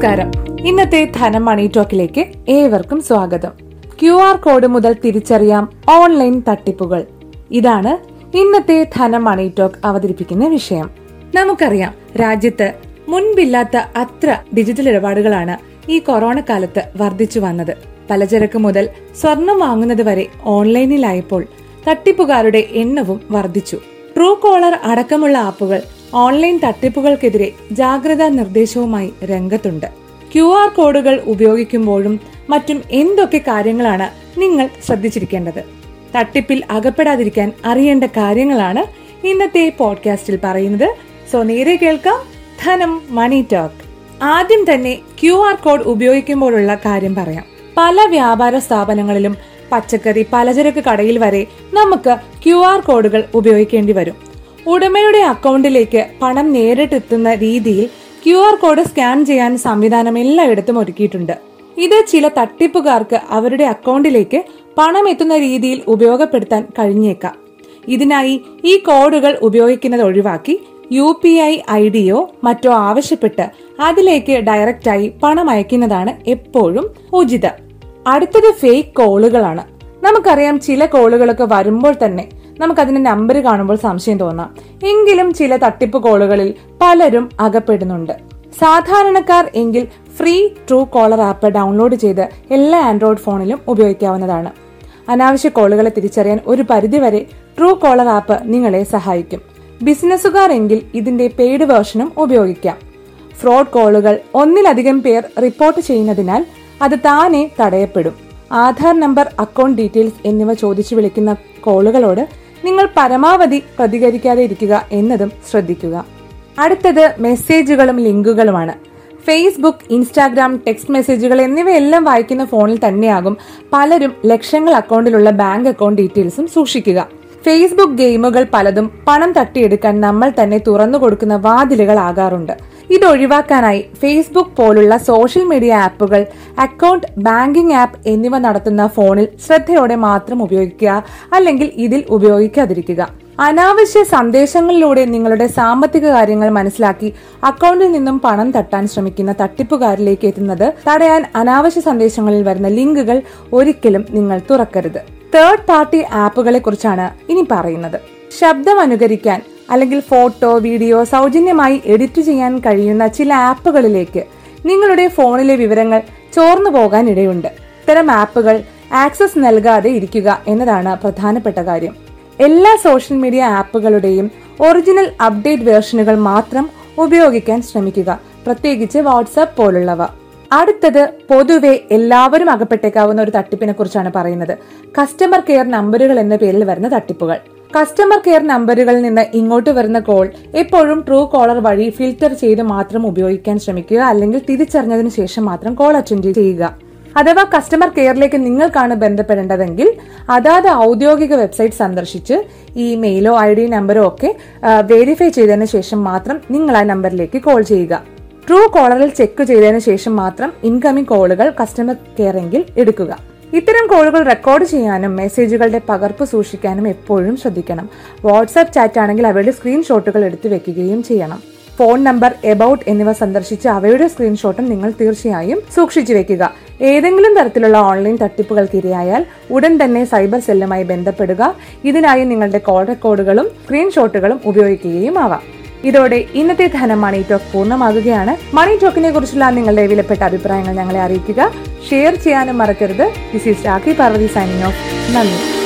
നമസ്കാരം. ഇന്നത്തെ ധനം മണി ടോക്കിലേക്ക് ഏവർക്കും സ്വാഗതം. ക്യു ആർ കോഡ് മുതൽ തിരിച്ചറിയാം ഓൺലൈൻ തട്ടിപ്പുകൾ. ഇതാണ് ഇന്നത്തെ ധനം മണി ടോക്ക് അവതരിപ്പിക്കുന്ന വിഷയം. നമുക്കറിയാം രാജ്യത്ത് മുൻപില്ലാത്ത അത്ര ഡിജിറ്റൽ ഇടപാടുകളാണ് ഈ കൊറോണ കാലത്ത് വർദ്ധിച്ചു വന്നത്. പലചരക്ക് മുതൽ സ്വർണം വാങ്ങുന്നത് വരെ ഓൺലൈനിലായപ്പോൾ തട്ടിപ്പുകാരുടെ എണ്ണവും വർദ്ധിച്ചു. ട്രൂ കോളർ അടക്കമുള്ള ആപ്പുകൾ ഓൺലൈൻ തട്ടിപ്പുകൾക്കെതിരെ ജാഗ്രതാ നിർദ്ദേശവുമായി രംഗത്തുണ്ട്. ക്യു ആർ കോഡുകൾ ഉപയോഗിക്കുമ്പോഴും മറ്റും എന്തൊക്കെ കാര്യങ്ങളാണ് നിങ്ങൾ ശ്രദ്ധിച്ചിരിക്കേണ്ടത്? തട്ടിപ്പിൽ അകപ്പെടാതിരിക്കാൻ അറിയേണ്ട കാര്യങ്ങളാണ് ഇന്നത്തെ പോഡ്കാസ്റ്റിൽ പറയുന്നത്. സോ നേരെ കേൾക്കാം. ധനം മണി ടോക്ക്. ആദ്യം തന്നെ ക്യു ആർ കോഡ് ഉപയോഗിക്കുമ്പോഴുള്ള കാര്യം പറയാം. പല വ്യാപാര സ്ഥാപനങ്ങളിലും പച്ചക്കറി പലചരക്ക് കടയിൽ വരെ നമുക്ക് ക്യു ആർ കോഡുകൾ ഉപയോഗിക്കേണ്ടി വരും. ഉടമയുടെ അക്കൗണ്ടിലേക്ക് പണം നേരിട്ടെത്തുന്ന രീതിയിൽ ക്യു ആർ കോഡ് സ്കാൻ ചെയ്യാൻ സംവിധാനം എല്ലായിടത്തും ഒരുക്കിയിട്ടുണ്ട്. ഇത് ചില തട്ടിപ്പുകാർക്ക് അവരുടെ അക്കൗണ്ടിലേക്ക് പണം എത്തുന്ന രീതിയിൽ ഉപയോഗപ്പെടുത്താൻ കഴിഞ്ഞേക്കാം. ഇതിനായി ഈ കോഡുകൾ ഉപയോഗിക്കുന്നത് ഒഴിവാക്കി യു പി ഐ ഐ ഡിയോ മറ്റോ ആവശ്യപ്പെട്ട് അതിലേക്ക് ഡയറക്റ്റായി പണം അയക്കുന്നതാണ് എപ്പോഴും ഉചിതം. അടുത്തത് ഫേക്ക് കോളുകളാണ്. നമുക്കറിയാം ചില കോളുകളൊക്കെ വരുമ്പോൾ തന്നെ നമുക്കതിന്റെ നമ്പർ കാണുമ്പോൾ സംശയം തോന്നാം. എങ്കിലും ചില തട്ടിപ്പ് കോളുകളിൽ പലരും അകപ്പെടുന്നുണ്ട്. സാധാരണക്കാർ എങ്കിൽ free true caller app download ചെയ്ത് എല്ലാ ആൻഡ്രോയിഡ് ഫോണിലും ഉപയോഗിക്കാവുന്നതാണ്. അനാവശ്യ കോളുകളെ തിരിച്ചറിയാൻ ഒരു പരിധിവരെ ട്രൂ കോളർ ആപ്പ് നിങ്ങളെ സഹായിക്കും. ബിസിനസ്സുകാർ എങ്കിൽ ഇതിന്റെ പെയ്ഡ് വേർഷനും ഉപയോഗിക്കാം. ഫ്രോഡ് കോളുകൾ ഒന്നിലധികം പേർ റിപ്പോർട്ട് ചെയ്യുന്നതിനാൽ അത് താനെ തടയപ്പെടും. ആധാർ നമ്പർ അക്കൗണ്ട് ഡീറ്റെയിൽസ് എന്നിവ ചോദിച്ചു വിളിക്കുന്ന കോളുകളോട് നിങ്ങൾ പരമാവധി പ്രതികരിക്കാതെ ഇരിക്കുക എന്നതും ശ്രദ്ധിക്കുക. അടുത്തത് മെസ്സേജുകളും ലിങ്കുകളുമാണ്. ഫേസ്ബുക്ക് ഇൻസ്റ്റാഗ്രാം ടെക്സ്റ്റ് മെസ്സേജുകൾ എന്നിവയെല്ലാം വായിക്കുന്ന ഫോണിൽ തന്നെയാകും പലരും ലക്ഷങ്ങൾ അക്കൗണ്ടിലുള്ള ബാങ്ക് അക്കൗണ്ട് ഡീറ്റെയിൽസും സൂക്ഷിക്കുക. ഫേസ്ബുക്ക് ഗെയിമുകൾ പലതും പണം തട്ടിയെടുക്കാൻ നമ്മൾ തന്നെ തുറന്നു കൊടുക്കുന്ന വാതിലുകളാകാറുണ്ട് ഇത് ഒഴിവാക്കാനായി ഫേസ്ബുക്ക് പോലുള്ള സോഷ്യൽ മീഡിയ ആപ്പുകൾ അക്കൗണ്ട് ബാങ്കിംഗ് ആപ്പ് എന്നിവ നടത്തുന്ന ഫോണിൽ ശ്രദ്ധയോടെ മാത്രം ഉപയോഗിക്കുക അല്ലെങ്കിൽ ഇതിൽ ഉപയോഗിക്കാതിരിക്കുക. അനാവശ്യ സന്ദേശങ്ങളിലൂടെ നിങ്ങളുടെ സാമ്പത്തിക കാര്യങ്ങൾ മനസ്സിലാക്കി അക്കൗണ്ടിൽ നിന്നും പണം തട്ടാൻ ശ്രമിക്കുന്ന തട്ടിപ്പുകാരിലേക്ക് എത്തുന്നത് തടയാൻ അനാവശ്യ സന്ദേശങ്ങളിൽ വരുന്ന ലിങ്കുകൾ ഒരിക്കലും നിങ്ങൾ തുറക്കരുത്. തേർഡ് പാർട്ടി ആപ്പുകളെ കുറിച്ചാണ് ഇനി പറയുന്നത്. ശബ്ദം അനുകരിക്കാൻ അല്ലെങ്കിൽ ഫോട്ടോ വീഡിയോ സൗജന്യമായി എഡിറ്റ് ചെയ്യാൻ കഴിയുന്ന ചില ആപ്പുകളിലേക്ക് നിങ്ങളുടെ ഫോണിലെ വിവരങ്ങൾ ചോർന്നു പോകാൻ ഇടയുണ്ട്. ഇത്തരം ആപ്പുകൾ ആക്സസ് നൽകാതെ ഇരിക്കുക എന്നതാണ് പ്രധാനപ്പെട്ട കാര്യം. എല്ലാ സോഷ്യൽ മീഡിയ ആപ്പുകളുടെയും ഒറിജിനൽ അപ്ഡേറ്റ് വേർഷനുകൾ മാത്രം ഉപയോഗിക്കാൻ ശ്രമിക്കുക. പ്രത്യേകിച്ച് വാട്സാപ്പ് പോലുള്ളവ. അടുത്തത് പൊതുവെ എല്ലാവരും അകപ്പെട്ടേക്കാവുന്ന ഒരു തട്ടിപ്പിനെ കുറിച്ചാണ് പറയുന്നത്. കസ്റ്റമർ കെയർ നമ്പറുകൾ എന്ന പേരിൽ വരുന്ന തട്ടിപ്പുകൾ. കസ്റ്റമർ കെയർ നമ്പറുകളിൽ നിന്ന് ഇങ്ങോട്ട് വരുന്ന കോൾ എപ്പോഴും ട്രൂ കോളർ വഴി ഫിൽറ്റർ ചെയ്ത് മാത്രം ഉപയോഗിക്കാൻ ശ്രമിക്കുക അല്ലെങ്കിൽ തിരിച്ചറിഞ്ഞതിന് ശേഷം മാത്രം കോൾ അറ്റൻഡ് ചെയ്യുക. അഥവാ കസ്റ്റമർ കെയറിലേക്ക് നിങ്ങൾക്കാണ് ബന്ധപ്പെടേണ്ടതെങ്കിൽ അതാത് ഔദ്യോഗിക വെബ്സൈറ്റ് സന്ദർശിച്ച് ഇമെയിലോ ഐ ഡി നമ്പറോ ഒക്കെ വെരിഫൈ ചെയ്തതിനു ശേഷം മാത്രം നിങ്ങൾ ആ നമ്പറിലേക്ക് കോൾ ചെയ്യുക. ട്രൂ കോളറിൽ ചെക്ക് ചെയ്തതിനു ശേഷം മാത്രം ഇൻകമിംഗ് കോളുകൾ കസ്റ്റമർ കെയറെങ്കിൽ എടുക്കുക. ഇത്തരം കോളുകൾ റെക്കോർഡ് ചെയ്യാനും മെസ്സേജുകളുടെ പകർപ്പ് സൂക്ഷിക്കാനും എപ്പോഴും ശ്രദ്ധിക്കണം. വാട്സാപ്പ് ചാറ്റ് ആണെങ്കിൽ അവയുടെ സ്ക്രീൻഷോട്ടുകൾ എടുത്തു വെക്കുകയും ചെയ്യണം. ഫോൺ നമ്പർ എബൌട്ട് എന്നിവ സന്ദർശിച്ച് അവയുടെ സ്ക്രീൻഷോട്ടും നിങ്ങൾ തീർച്ചയായും സൂക്ഷിച്ചു വെക്കുക. ഏതെങ്കിലും തരത്തിലുള്ള ഓൺലൈൻ തട്ടിപ്പുകൾക്ക് ഇരയായാൽ ഉടൻ തന്നെ സൈബർ സെല്ലുമായി ബന്ധപ്പെടുക. ഇതിനായി നിങ്ങളുടെ കോൾ റെക്കോർഡുകളും സ്ക്രീൻഷോട്ടുകളും ഉപയോഗിക്കുകയും ആവാം. ഇതോടെ ഇന്നത്തെ ധനം മണി ടോക്ക് പൂർണമാകുകയാണ്. മണി ടോക്കിനെ കുറിച്ചുള്ള നിങ്ങളുടെ വിലപ്പെട്ട അഭിപ്രായങ്ങൾ ഞങ്ങളെ അറിയിക്കുക. ഷെയർ ചെയ്യാനും മറക്കരുത്. This is Rakhi Parvathi signing off നന്ദി.